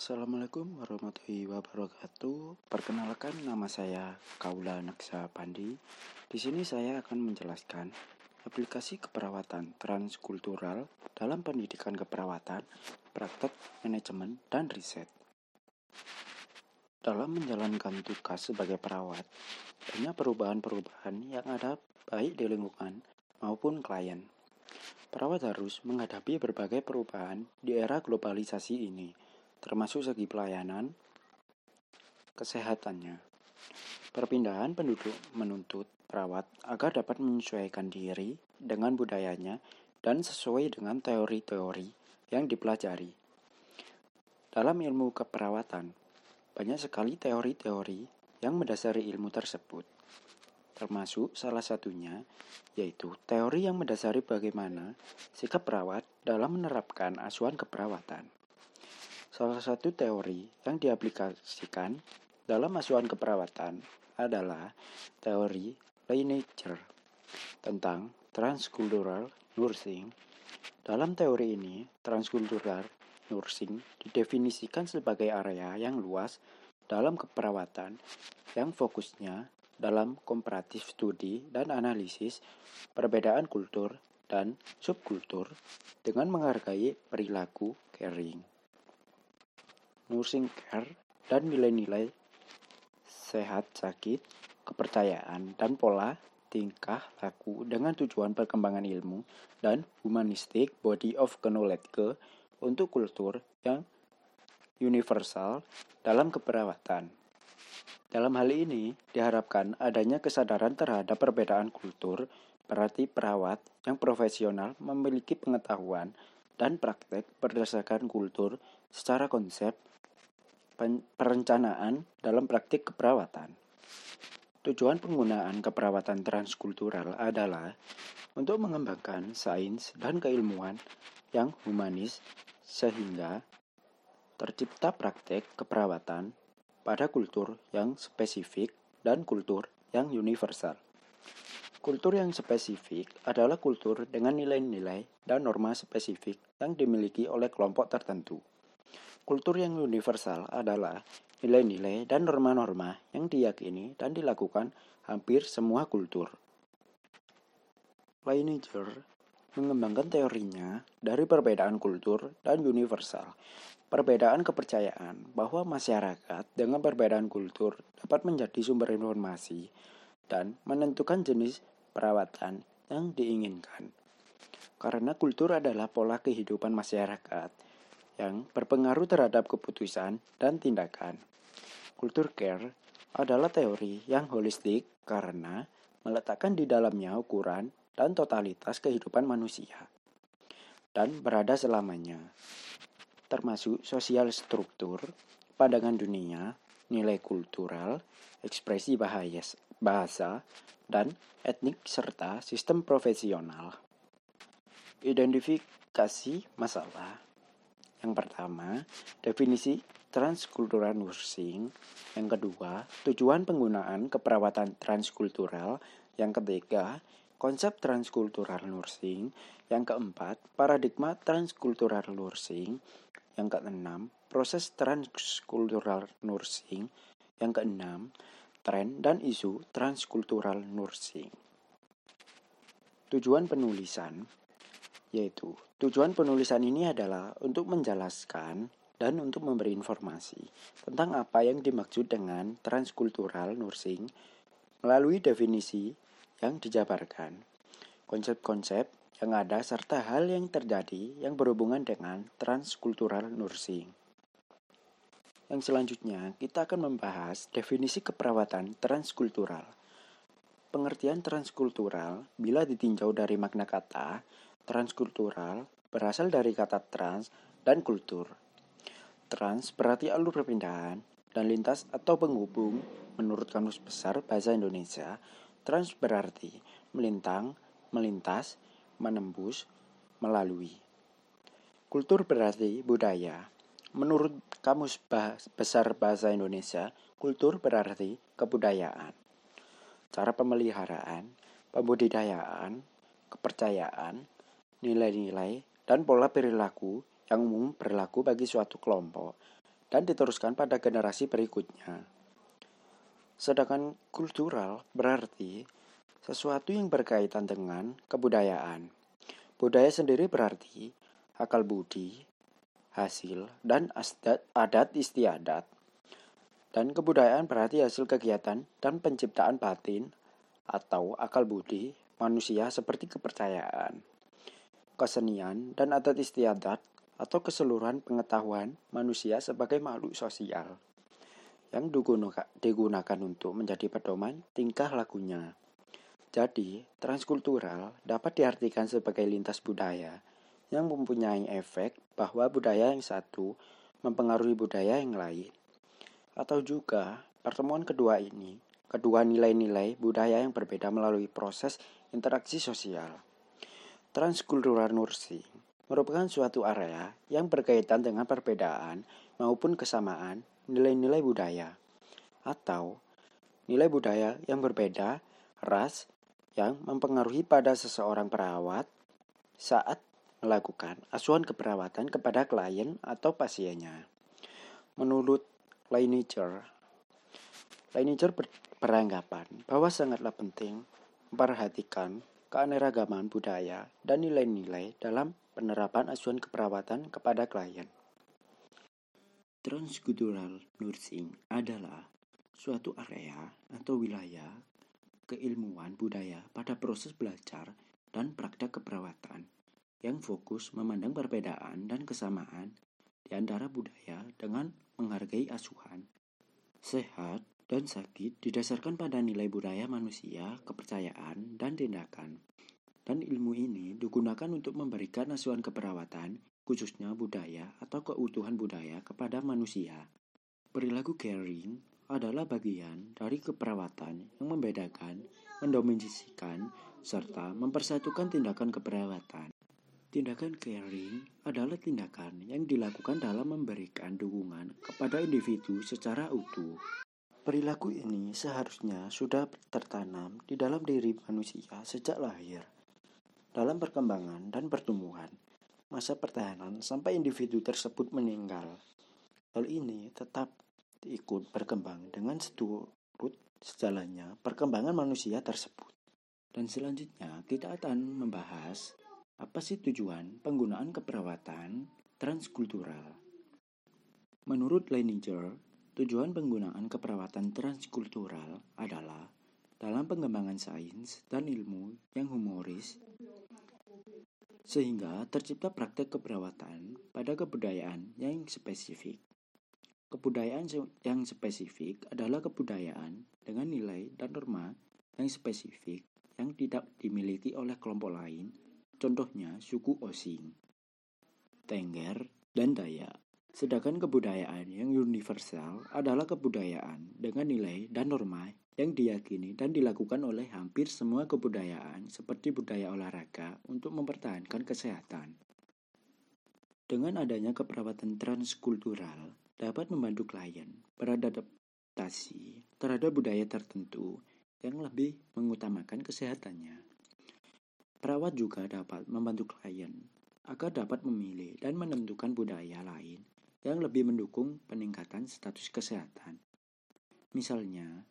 Assalamualaikum warahmatullahi wabarakatuh. Perkenalkan nama saya Kaula Naksa Pandi. Di sini saya akan menjelaskan aplikasi keperawatan transkultural dalam pendidikan keperawatan, praktek, manajemen, dan riset. Dalam menjalankan tugas sebagai perawat, banyak perubahan-perubahan yang ada baik di lingkungan maupun klien. Perawat harus menghadapi berbagai perubahan di era globalisasi ini termasuk segi pelayanan, kesehatannya. Perpindahan penduduk menuntut perawat agar dapat menyesuaikan diri dengan budayanya dan sesuai dengan teori-teori yang dipelajari. Dalam ilmu keperawatan, banyak sekali teori-teori yang mendasari ilmu tersebut, termasuk salah satunya yaitu teori yang mendasari bagaimana sikap perawat dalam menerapkan asuhan keperawatan. Salah satu teori yang diaplikasikan dalam asuhan keperawatan adalah teori Leinager tentang transcultural nursing. Dalam teori ini, transcultural nursing didefinisikan sebagai area yang luas dalam keperawatan yang fokusnya dalam komparatif studi dan analisis perbedaan kultur dan subkultur dengan menghargai perilaku caring nursing care, dan nilai-nilai sehat sakit, kepercayaan, dan pola tingkah laku dengan tujuan perkembangan ilmu dan humanistik body of knowledge ke untuk kultur yang universal dalam keperawatan. Dalam hal ini, diharapkan adanya kesadaran terhadap perbedaan kultur, berarti perawat yang profesional memiliki pengetahuan dan praktek berdasarkan kultur secara konsep perencanaan dalam praktik keperawatan. Tujuan penggunaan keperawatan transkultural adalah untuk mengembangkan sains dan keilmuan yang humanis sehingga tercipta praktek keperawatan pada kultur yang spesifik dan kultur yang universal. Kultur yang spesifik adalah kultur dengan nilai-nilai dan norma spesifik yang dimiliki oleh kelompok tertentu. Kultur yang universal adalah nilai-nilai dan norma-norma yang diyakini dan dilakukan hampir semua kultur. Leiniger mengembangkan teorinya dari perbedaan kultur dan universal. Perbedaan kepercayaan bahwa masyarakat dengan perbedaan kultur dapat menjadi sumber informasi dan menentukan jenis perawatan yang diinginkan. Karena kultur adalah pola kehidupan masyarakat yang berpengaruh terhadap keputusan dan tindakan. Kultur care adalah teori yang holistik karena meletakkan di dalamnya ukuran dan totalitas kehidupan manusia dan berada selamanya, termasuk sosial struktur, pandangan dunia, nilai kultural, ekspresi bahasa, dan etnik serta sistem profesional. Identifikasi masalah yang pertama, definisi transkultural nursing. Yang kedua, tujuan penggunaan keperawatan transkultural. Yang ketiga, konsep transkultural nursing. Yang keempat, paradigma transkultural nursing. Yang keenam, proses transkultural nursing. Yang keenam, tren dan isu transkultural nursing. Tujuan penulisan yaitu tujuan penulisan ini adalah untuk menjelaskan dan untuk memberi informasi tentang apa yang dimaksud dengan transkultural nursing melalui definisi yang dijabarkan, konsep-konsep yang ada serta hal yang terjadi yang berhubungan dengan transkultural nursing. Yang selanjutnya, kita akan membahas definisi keperawatan transkultural. Pengertian transkultural bila ditinjau dari makna kata Transkultural berasal dari kata trans dan kultur. Trans berarti alur perpindahan dan lintas atau penghubung. Menurut Kamus Besar Bahasa Indonesia, trans berarti melintang, melintas, menembus, melalui. Kultur berarti budaya. Menurut Kamus Besar Bahasa Indonesia, kultur berarti kebudayaan. Cara pemeliharaan, pembudidayaan, kepercayaan, nilai-nilai, dan pola perilaku yang umum berlaku bagi suatu kelompok dan diteruskan pada generasi berikutnya. Sedangkan kultural berarti sesuatu yang berkaitan dengan kebudayaan. Budaya sendiri berarti akal budi, hasil, dan adat, adat istiadat. Dan kebudayaan berarti hasil kegiatan dan penciptaan batin atau akal budi manusia seperti kepercayaan, kesenian, dan adat istiadat atau keseluruhan pengetahuan manusia sebagai makhluk sosial yang digunakan untuk menjadi pedoman tingkah lakunya. Jadi, transkultural dapat diartikan sebagai lintas budaya yang mempunyai efek bahwa budaya yang satu mempengaruhi budaya yang lain. Atau juga, pertemuan kedua ini, kedua nilai-nilai budaya yang berbeda melalui proses interaksi sosial. Transkultural nursing merupakan suatu area yang berkaitan dengan perbedaan maupun kesamaan nilai-nilai budaya atau nilai budaya yang berbeda ras yang mempengaruhi pada seseorang perawat saat melakukan asuhan keperawatan kepada klien atau pasiennya. Menurut Leiniger ber beranggapan bahwa sangatlah penting memperhatikan keanekaragaman budaya dan nilai-nilai dalam penerapan asuhan keperawatan kepada klien. Transkultural nursing adalah suatu area atau wilayah keilmuan budaya pada proses belajar dan praktek keperawatan yang fokus memandang perbedaan dan kesamaan di antara budaya dengan menghargai asuhan. Sehat dan sakit didasarkan pada nilai budaya manusia, kepercayaan, dan tindakan. Dan ilmu ini digunakan untuk memberikan asuhan keperawatan khususnya budaya atau keutuhan budaya kepada manusia. Perilaku caring adalah bagian dari keperawatan yang membedakan, mendominasikan, serta mempersatukan tindakan keperawatan. Tindakan caring adalah tindakan yang dilakukan dalam memberikan dukungan kepada individu secara utuh. Perilaku ini seharusnya sudah tertanam di dalam diri manusia sejak lahir, dalam perkembangan dan pertumbuhan masa pertahanan sampai individu tersebut meninggal. Hal ini tetap ikut berkembang dengan seturut sejalannya perkembangan manusia tersebut. Dan selanjutnya kita akan membahas apa sih tujuan penggunaan keperawatan transkultural. Menurut Leininger, tujuan penggunaan keperawatan transkultural adalah dalam pengembangan sains dan ilmu yang humoris sehingga tercipta praktek keperawatan pada kebudayaan yang spesifik. Kebudayaan yang spesifik adalah kebudayaan dengan nilai dan norma yang spesifik yang tidak dimiliki oleh kelompok lain, contohnya suku Osing, Tengger, dan Dayak. Sedangkan kebudayaan yang universal adalah kebudayaan dengan nilai dan norma yang diyakini dan dilakukan oleh hampir semua kebudayaan seperti budaya olahraga untuk mempertahankan kesehatan. Dengan adanya keperawatan transkultural dapat membantu klien beradaptasi terhadap budaya tertentu yang lebih mengutamakan kesehatannya. Perawat juga dapat membantu klien agar dapat memilih dan menentukan budaya lain yang lebih mendukung peningkatan status kesehatan. Misalnya,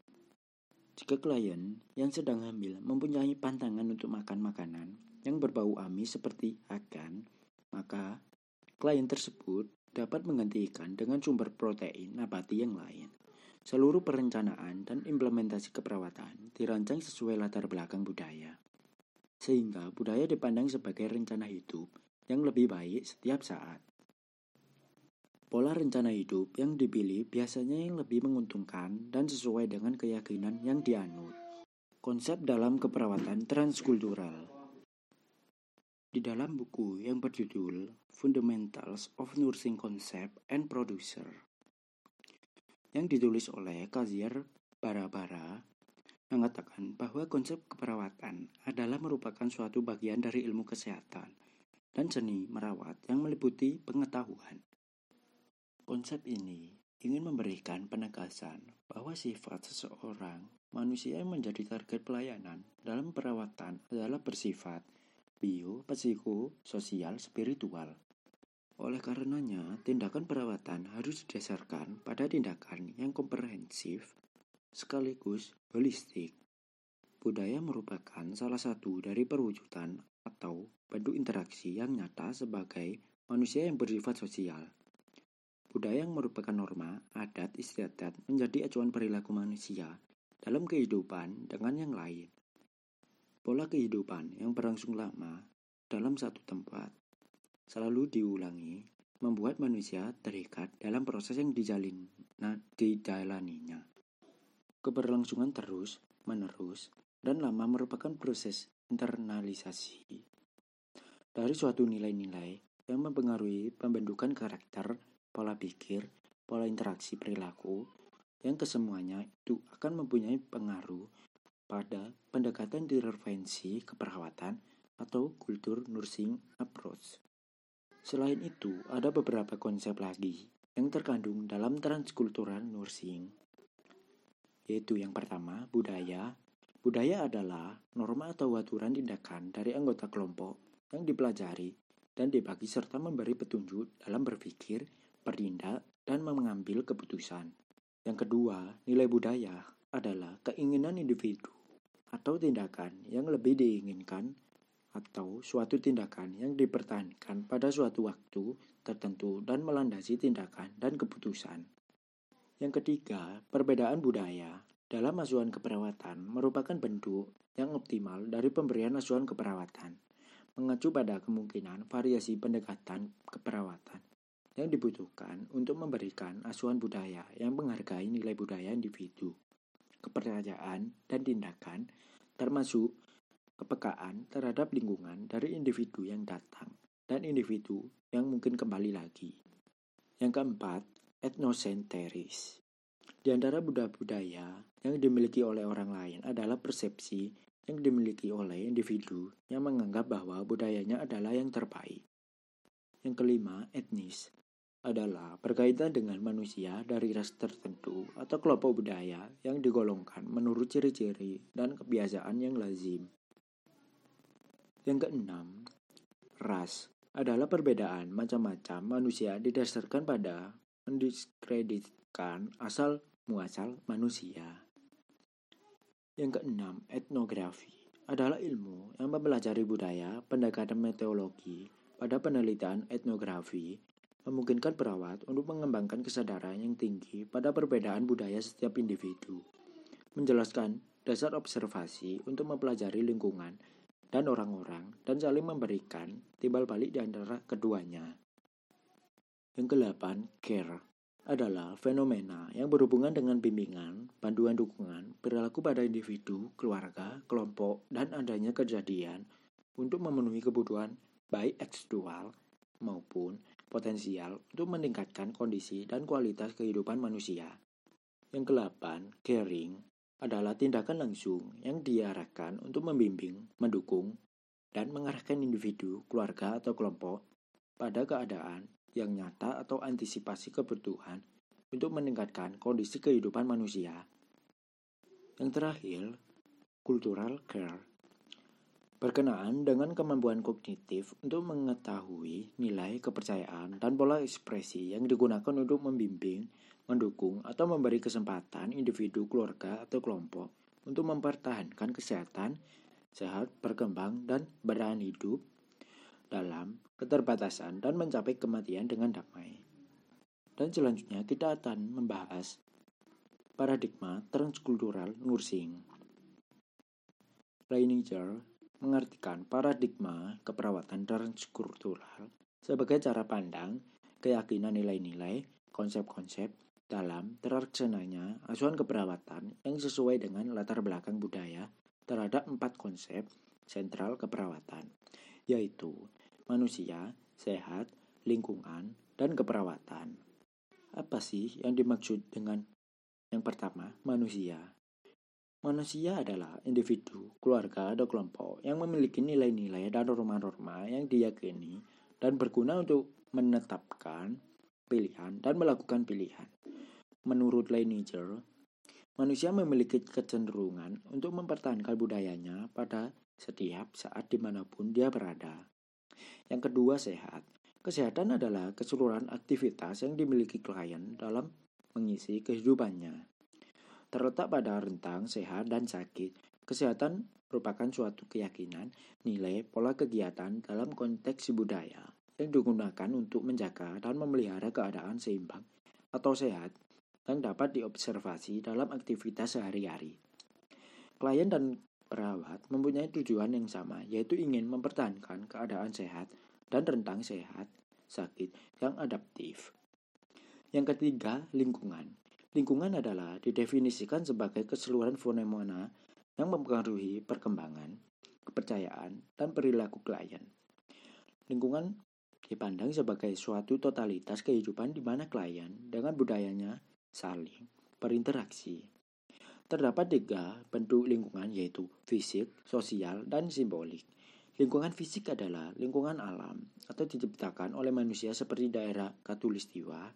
jika klien yang sedang hamil mempunyai pantangan untuk makan makanan yang berbau amis seperti akan, maka klien tersebut dapat menggantikan dengan sumber protein nabati yang lain. Seluruh perencanaan dan implementasi keperawatan dirancang sesuai latar belakang budaya. Sehingga budaya dipandang sebagai rencana hidup yang lebih baik setiap saat. Pola rencana hidup yang dipilih biasanya yang lebih menguntungkan dan sesuai dengan keyakinan yang dianut. Konsep dalam keperawatan transkultural. Di dalam buku yang berjudul Fundamentals of Nursing Concept and Producer yang ditulis oleh Kazier Barabara mengatakan bahwa konsep keperawatan adalah merupakan suatu bagian dari ilmu kesehatan dan seni merawat yang meliputi pengetahuan, Konsep ini ingin memberikan penegasan bahwa sifat seseorang manusia yang menjadi target pelayanan dalam perawatan adalah bersifat bio, psiko, sosial, spiritual. Oleh karenanya, tindakan perawatan harus didasarkan pada tindakan yang komprehensif sekaligus holistik. Budaya merupakan salah satu dari perwujudan atau bentuk interaksi yang nyata sebagai manusia yang bersifat sosial. Budaya yang merupakan norma, adat, istiadat menjadi acuan perilaku manusia dalam kehidupan dengan yang lain. Pola kehidupan yang berlangsung lama dalam satu tempat selalu diulangi, membuat manusia terikat dalam proses yang dijalin, nah, dijalaninya. Keberlangsungan terus, menerus, dan lama merupakan proses internalisasi dari suatu nilai-nilai yang mempengaruhi pembentukan karakter, pola pikir, pola interaksi perilaku, yang kesemuanya itu akan mempunyai pengaruh pada pendekatan intervensi keperawatan atau kultur nursing approach. Selain itu, ada beberapa konsep lagi yang terkandung dalam transkultural nursing, yaitu yang pertama, budaya. Budaya adalah norma atau aturan tindakan dari anggota kelompok yang dipelajari dan dibagi serta memberi petunjuk dalam berpikir, bertindak, dan mengambil keputusan. Yang kedua, nilai budaya adalah keinginan individu atau tindakan yang lebih diinginkan atau suatu tindakan yang dipertahankan pada suatu waktu tertentu dan melandasi tindakan dan keputusan. Yang ketiga, perbedaan budaya dalam asuhan keperawatan merupakan bentuk yang optimal dari pemberian asuhan keperawatan, mengacu pada kemungkinan variasi pendekatan keperawatan yang dibutuhkan untuk memberikan asuhan budaya yang menghargai nilai budaya individu, kepercayaan, dan tindakan, termasuk kepekaan terhadap lingkungan dari individu yang datang dan individu yang mungkin kembali lagi. Yang keempat, etnosentris. Di antara budaya-budaya yang dimiliki oleh orang lain adalah persepsi yang dimiliki oleh individu yang menganggap bahwa budayanya adalah yang terbaik. Yang kelima, etnis adalah berkaitan dengan manusia dari ras tertentu atau kelompok budaya yang digolongkan menurut ciri-ciri dan kebiasaan yang lazim. Yang keenam, ras adalah perbedaan macam-macam manusia didasarkan pada mendiskreditkan asal muasal manusia. Yang keenam, etnografi adalah ilmu yang mempelajari budaya, pendekatan meteorologi pada penelitian etnografi memungkinkan perawat untuk mengembangkan kesadaran yang tinggi pada perbedaan budaya setiap individu, menjelaskan dasar observasi untuk mempelajari lingkungan dan orang-orang dan saling memberikan timbal balik di antara keduanya. Yang kedelapan, care adalah fenomena yang berhubungan dengan bimbingan, panduan dukungan, perilaku pada individu, keluarga, kelompok, dan adanya kejadian untuk memenuhi kebutuhan baik ekstual maupun potensial untuk meningkatkan kondisi dan kualitas kehidupan manusia. Yang kedelapan, caring adalah tindakan langsung yang diarahkan untuk membimbing, mendukung, dan mengarahkan individu, keluarga, atau kelompok pada keadaan yang nyata atau antisipasi kebutuhan untuk meningkatkan kondisi kehidupan manusia. Yang terakhir, cultural care berkenaan dengan kemampuan kognitif untuk mengetahui nilai kepercayaan dan pola ekspresi yang digunakan untuk membimbing, mendukung, atau memberi kesempatan individu, keluarga, atau kelompok untuk mempertahankan kesehatan, sehat, berkembang, dan bertahan hidup dalam keterbatasan dan mencapai kematian dengan damai. Dan selanjutnya kita akan membahas paradigma transkultural nursing. Leininger mengartikan paradigma keperawatan transkultural sebagai cara pandang, keyakinan nilai-nilai, konsep-konsep, dalam terlaksananya asuhan keperawatan yang sesuai dengan latar belakang budaya terhadap empat konsep sentral keperawatan, yaitu manusia, sehat, lingkungan, dan keperawatan. Apa sih yang dimaksud dengan yang pertama, manusia? Manusia adalah individu, keluarga, atau kelompok yang memiliki nilai-nilai dan norma-norma yang diyakini dan berguna untuk menetapkan pilihan dan melakukan pilihan. Menurut Leninger, manusia memiliki kecenderungan untuk mempertahankan budayanya pada setiap saat di mana pun dia berada. Yang kedua, sehat. Kesehatan adalah keseluruhan aktivitas yang dimiliki klien dalam mengisi kehidupannya. Terletak pada rentang sehat dan sakit, kesehatan merupakan suatu keyakinan, nilai, pola kegiatan dalam konteks budaya yang digunakan untuk menjaga dan memelihara keadaan seimbang atau sehat yang dapat diobservasi dalam aktivitas sehari-hari. Klien dan perawat mempunyai tujuan yang sama, yaitu ingin mempertahankan keadaan sehat dan rentang sehat, sakit yang adaptif. Yang ketiga, lingkungan. Lingkungan adalah didefinisikan sebagai keseluruhan fenomena yang mempengaruhi perkembangan, kepercayaan, dan perilaku klien. Lingkungan dipandang sebagai suatu totalitas kehidupan di mana klien dengan budayanya saling berinteraksi. Terdapat tiga bentuk lingkungan yaitu fisik, sosial, dan simbolik. Lingkungan fisik adalah lingkungan alam atau diciptakan oleh manusia seperti daerah katulistiwa,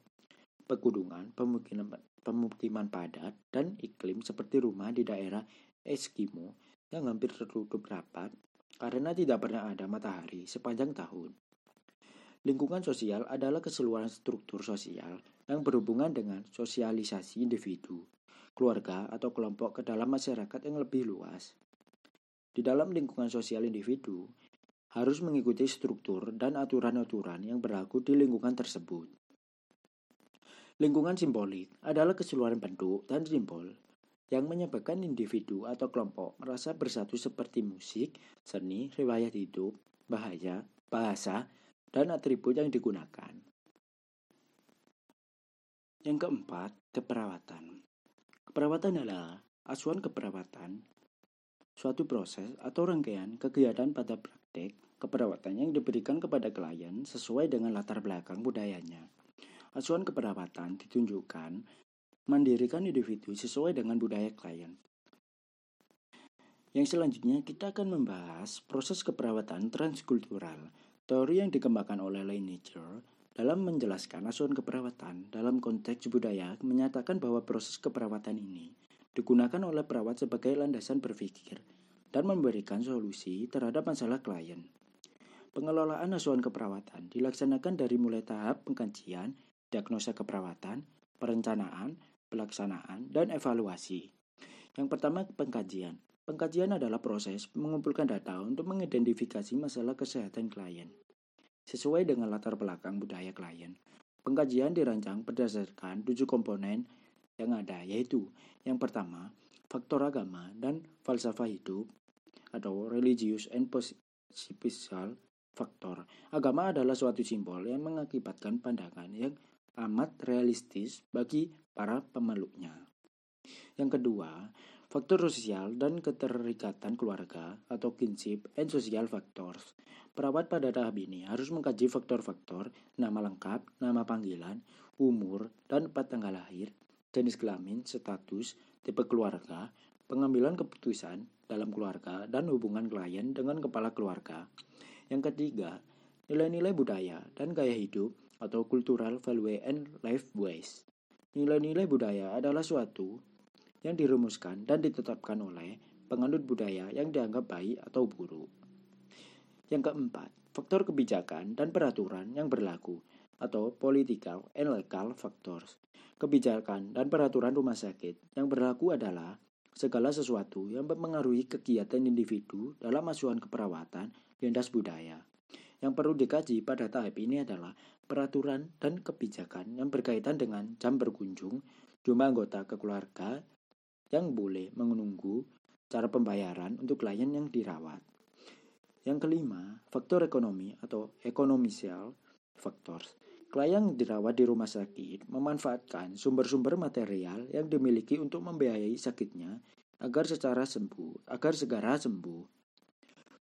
pegunungan, pemukiman, pemukiman padat, dan iklim seperti rumah di daerah Eskimo yang hampir tertutup rapat karena tidak pernah ada matahari sepanjang tahun. Lingkungan sosial adalah keseluruhan struktur sosial yang berhubungan dengan sosialisasi individu, keluarga, atau kelompok ke dalam masyarakat yang lebih luas. Di dalam lingkungan sosial individu, harus mengikuti struktur dan aturan-aturan yang berlaku di lingkungan tersebut. Lingkungan simbolik adalah keseluruhan bentuk dan simbol yang menyebabkan individu atau kelompok merasa bersatu seperti musik, seni, riwayat hidup, bahaya, bahasa, dan atribut yang digunakan. Yang keempat, keperawatan. Keperawatan adalah asuhan keperawatan suatu proses atau rangkaian kegiatan pada praktek keperawatan yang diberikan kepada klien sesuai dengan latar belakang budayanya. Asuhan keperawatan ditunjukkan mendirikan individu sesuai dengan budaya klien. Yang selanjutnya kita akan membahas proses keperawatan transkultural, teori yang dikembangkan oleh Leiniger dalam menjelaskan asuhan keperawatan dalam konteks budaya menyatakan bahwa proses keperawatan ini digunakan oleh perawat sebagai landasan berpikir dan memberikan solusi terhadap masalah klien. Pengelolaan asuhan keperawatan dilaksanakan dari mulai tahap pengkajian, diagnosa keperawatan, perencanaan, pelaksanaan, dan evaluasi. Yang pertama, pengkajian. Pengkajian adalah proses mengumpulkan data untuk mengidentifikasi masalah kesehatan klien. Sesuai dengan latar belakang budaya klien, pengkajian dirancang berdasarkan tujuh komponen yang ada, yaitu yang pertama, faktor agama dan falsafah hidup atau religious and possible faktor. Agama adalah suatu simbol yang mengakibatkan pandangan yang amat realistis bagi para pemeluknya. Yang kedua, faktor sosial dan keterikatan keluarga atau kinship and social factors. Perawat pada tahap ini harus mengkaji faktor-faktor nama lengkap, nama panggilan, umur, dan tempat tanggal lahir, jenis kelamin, status, tipe keluarga, pengambilan keputusan dalam keluarga, dan hubungan klien dengan kepala keluarga. Yang ketiga, nilai-nilai budaya dan gaya hidup atau cultural value and life ways. Nilai-nilai budaya adalah suatu yang dirumuskan dan ditetapkan oleh penganut budaya yang dianggap baik atau buruk. Yang keempat, faktor kebijakan dan peraturan yang berlaku atau political and legal factors. Kebijakan dan peraturan rumah sakit yang berlaku adalah segala sesuatu yang mempengaruhi kegiatan individu dalam asuhan keperawatan lintas budaya. Yang perlu dikaji pada tahap ini adalah peraturan dan kebijakan yang berkaitan dengan jam berkunjung, jumlah anggota keluarga yang boleh menunggu, cara pembayaran untuk klien yang dirawat. Yang kelima, faktor ekonomi atau economical factors Klien dirawat di rumah sakit memanfaatkan sumber-sumber material yang dimiliki untuk membiayai sakitnya agar secara sembuh, agar segera sembuh.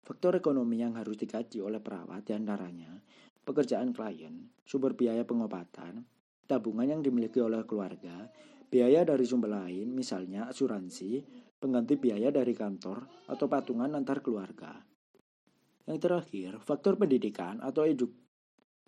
Faktor ekonomi yang harus dikaji oleh perawat di antaranya pekerjaan klien, sumber biaya pengobatan, tabungan yang dimiliki oleh keluarga, biaya dari sumber lain, misalnya asuransi, pengganti biaya dari kantor, atau patungan antar keluarga. Yang terakhir, faktor pendidikan atau eduk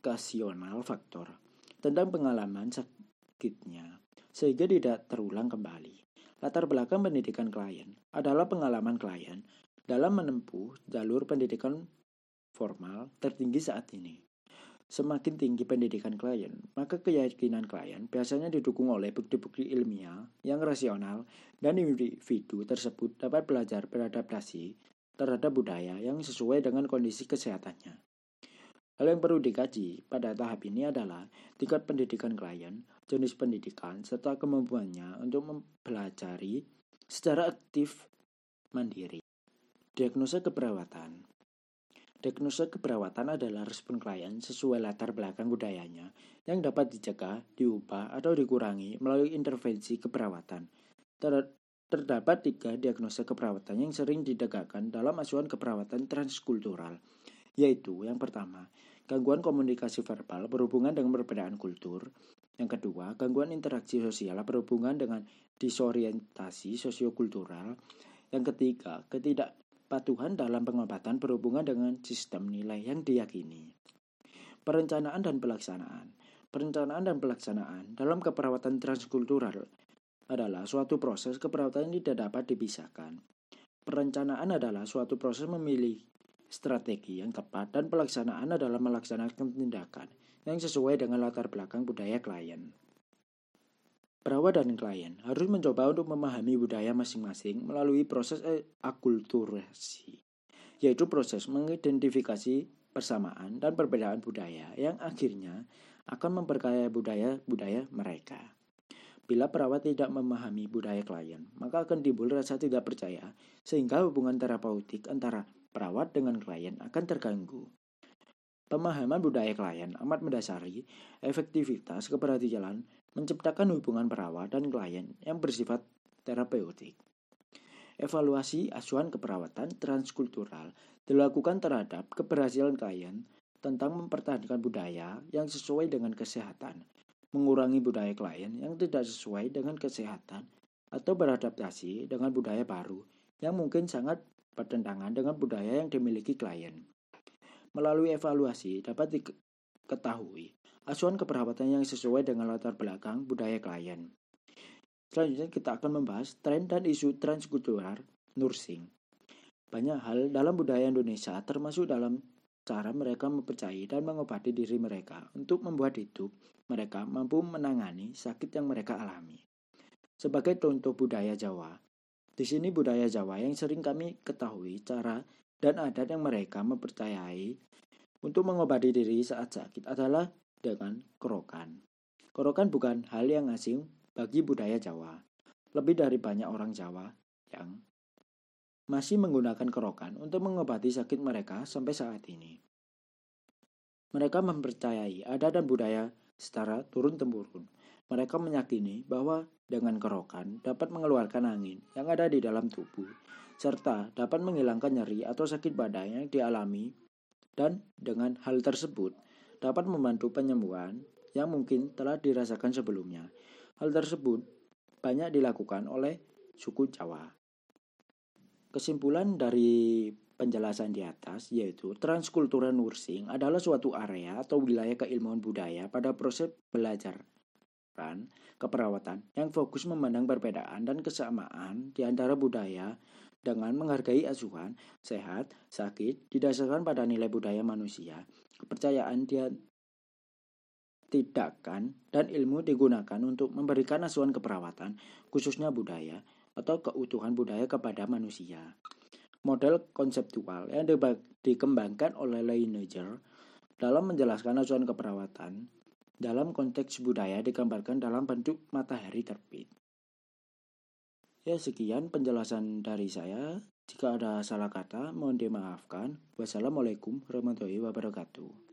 edukasional faktor tentang pengalaman sakitnya sehingga tidak terulang kembali. Latar belakang pendidikan klien adalah pengalaman klien dalam menempuh jalur pendidikan formal tertinggi saat ini. semakin tinggi pendidikan klien, maka keyakinan klien biasanya didukung oleh bukti-bukti ilmiah yang rasional dan individu tersebut dapat belajar beradaptasi terhadap budaya yang sesuai dengan kondisi kesehatannya. Hal yang perlu dikaji pada tahap ini adalah tingkat pendidikan klien, jenis pendidikan, serta kemampuannya untuk mempelajari secara aktif mandiri. Diagnosa keperawatan Diagnosa keperawatan adalah respon klien sesuai latar belakang budayanya yang dapat dicegah, diubah, atau dikurangi melalui intervensi keperawatan. Ter terdapat tiga diagnosa keperawatan yang sering ditegakkan dalam asuhan keperawatan transkultural, yaitu yang pertama, gangguan komunikasi verbal berhubungan dengan perbedaan kultur. Yang kedua, gangguan interaksi sosial berhubungan dengan disorientasi sosiokultural. Yang ketiga, ketidak Patuhan dalam pengobatan berhubungan dengan sistem nilai yang diyakini. Perencanaan dan pelaksanaan. Perencanaan dan pelaksanaan dalam keperawatan transkultural adalah suatu proses keperawatan yang tidak dapat dipisahkan. Perencanaan adalah suatu proses memilih strategi yang tepat dan pelaksanaan adalah melaksanakan tindakan yang sesuai dengan latar belakang budaya klien. Perawat dan klien harus mencoba untuk memahami budaya masing-masing melalui proses akulturasi, yaitu proses mengidentifikasi persamaan dan perbedaan budaya yang akhirnya akan memperkaya budaya-budaya mereka. Bila perawat tidak memahami budaya klien, maka akan timbul rasa tidak percaya, sehingga hubungan terapeutik antara perawat dengan klien akan terganggu. Pemahaman budaya klien amat mendasari efektivitas keberhasilan menciptakan hubungan perawat dan klien yang bersifat terapeutik. Evaluasi asuhan keperawatan transkultural dilakukan terhadap keberhasilan klien tentang mempertahankan budaya yang sesuai dengan kesehatan, mengurangi budaya klien yang tidak sesuai dengan kesehatan, atau beradaptasi dengan budaya baru yang mungkin sangat bertentangan dengan budaya yang dimiliki klien. Melalui evaluasi dapat diketahui asuhan keperawatan yang sesuai dengan latar belakang budaya klien. Selanjutnya kita akan membahas tren dan isu transkultural nursing. Banyak hal dalam budaya Indonesia termasuk dalam cara mereka mempercayai dan mengobati diri mereka untuk membuat hidup mereka mampu menangani sakit yang mereka alami. Sebagai contoh budaya Jawa, di sini budaya Jawa yang sering kami ketahui cara dan adat yang mereka mempercayai untuk mengobati diri saat sakit adalah dengan kerokan. Kerokan bukan hal yang asing bagi budaya Jawa. Lebih dari banyak orang Jawa yang masih menggunakan kerokan untuk mengobati sakit mereka sampai saat ini. Mereka mempercayai ada dan budaya secara turun-temurun. Mereka meyakini bahwa dengan kerokan dapat mengeluarkan angin yang ada di dalam tubuh, serta dapat menghilangkan nyeri atau sakit badan yang dialami, dan dengan hal tersebut dapat membantu penyembuhan yang mungkin telah dirasakan sebelumnya. Hal tersebut banyak dilakukan oleh suku Jawa. Kesimpulan dari penjelasan di atas yaitu transkultural nursing adalah suatu area atau wilayah keilmuan budaya pada proses belajar dan keperawatan yang fokus memandang perbedaan dan kesamaan di antara budaya dengan menghargai asuhan, sehat, sakit, didasarkan pada nilai budaya manusia, kepercayaan dia tidakkan dan ilmu digunakan untuk memberikan asuhan keperawatan, khususnya budaya atau keutuhan budaya kepada manusia. Model konseptual yang dikembangkan oleh Leiniger dalam menjelaskan asuhan keperawatan dalam konteks budaya digambarkan dalam bentuk matahari terbit. Ya sekian penjelasan dari saya. Jika ada salah kata, mohon dimaafkan. Wassalamualaikum warahmatullahi wabarakatuh.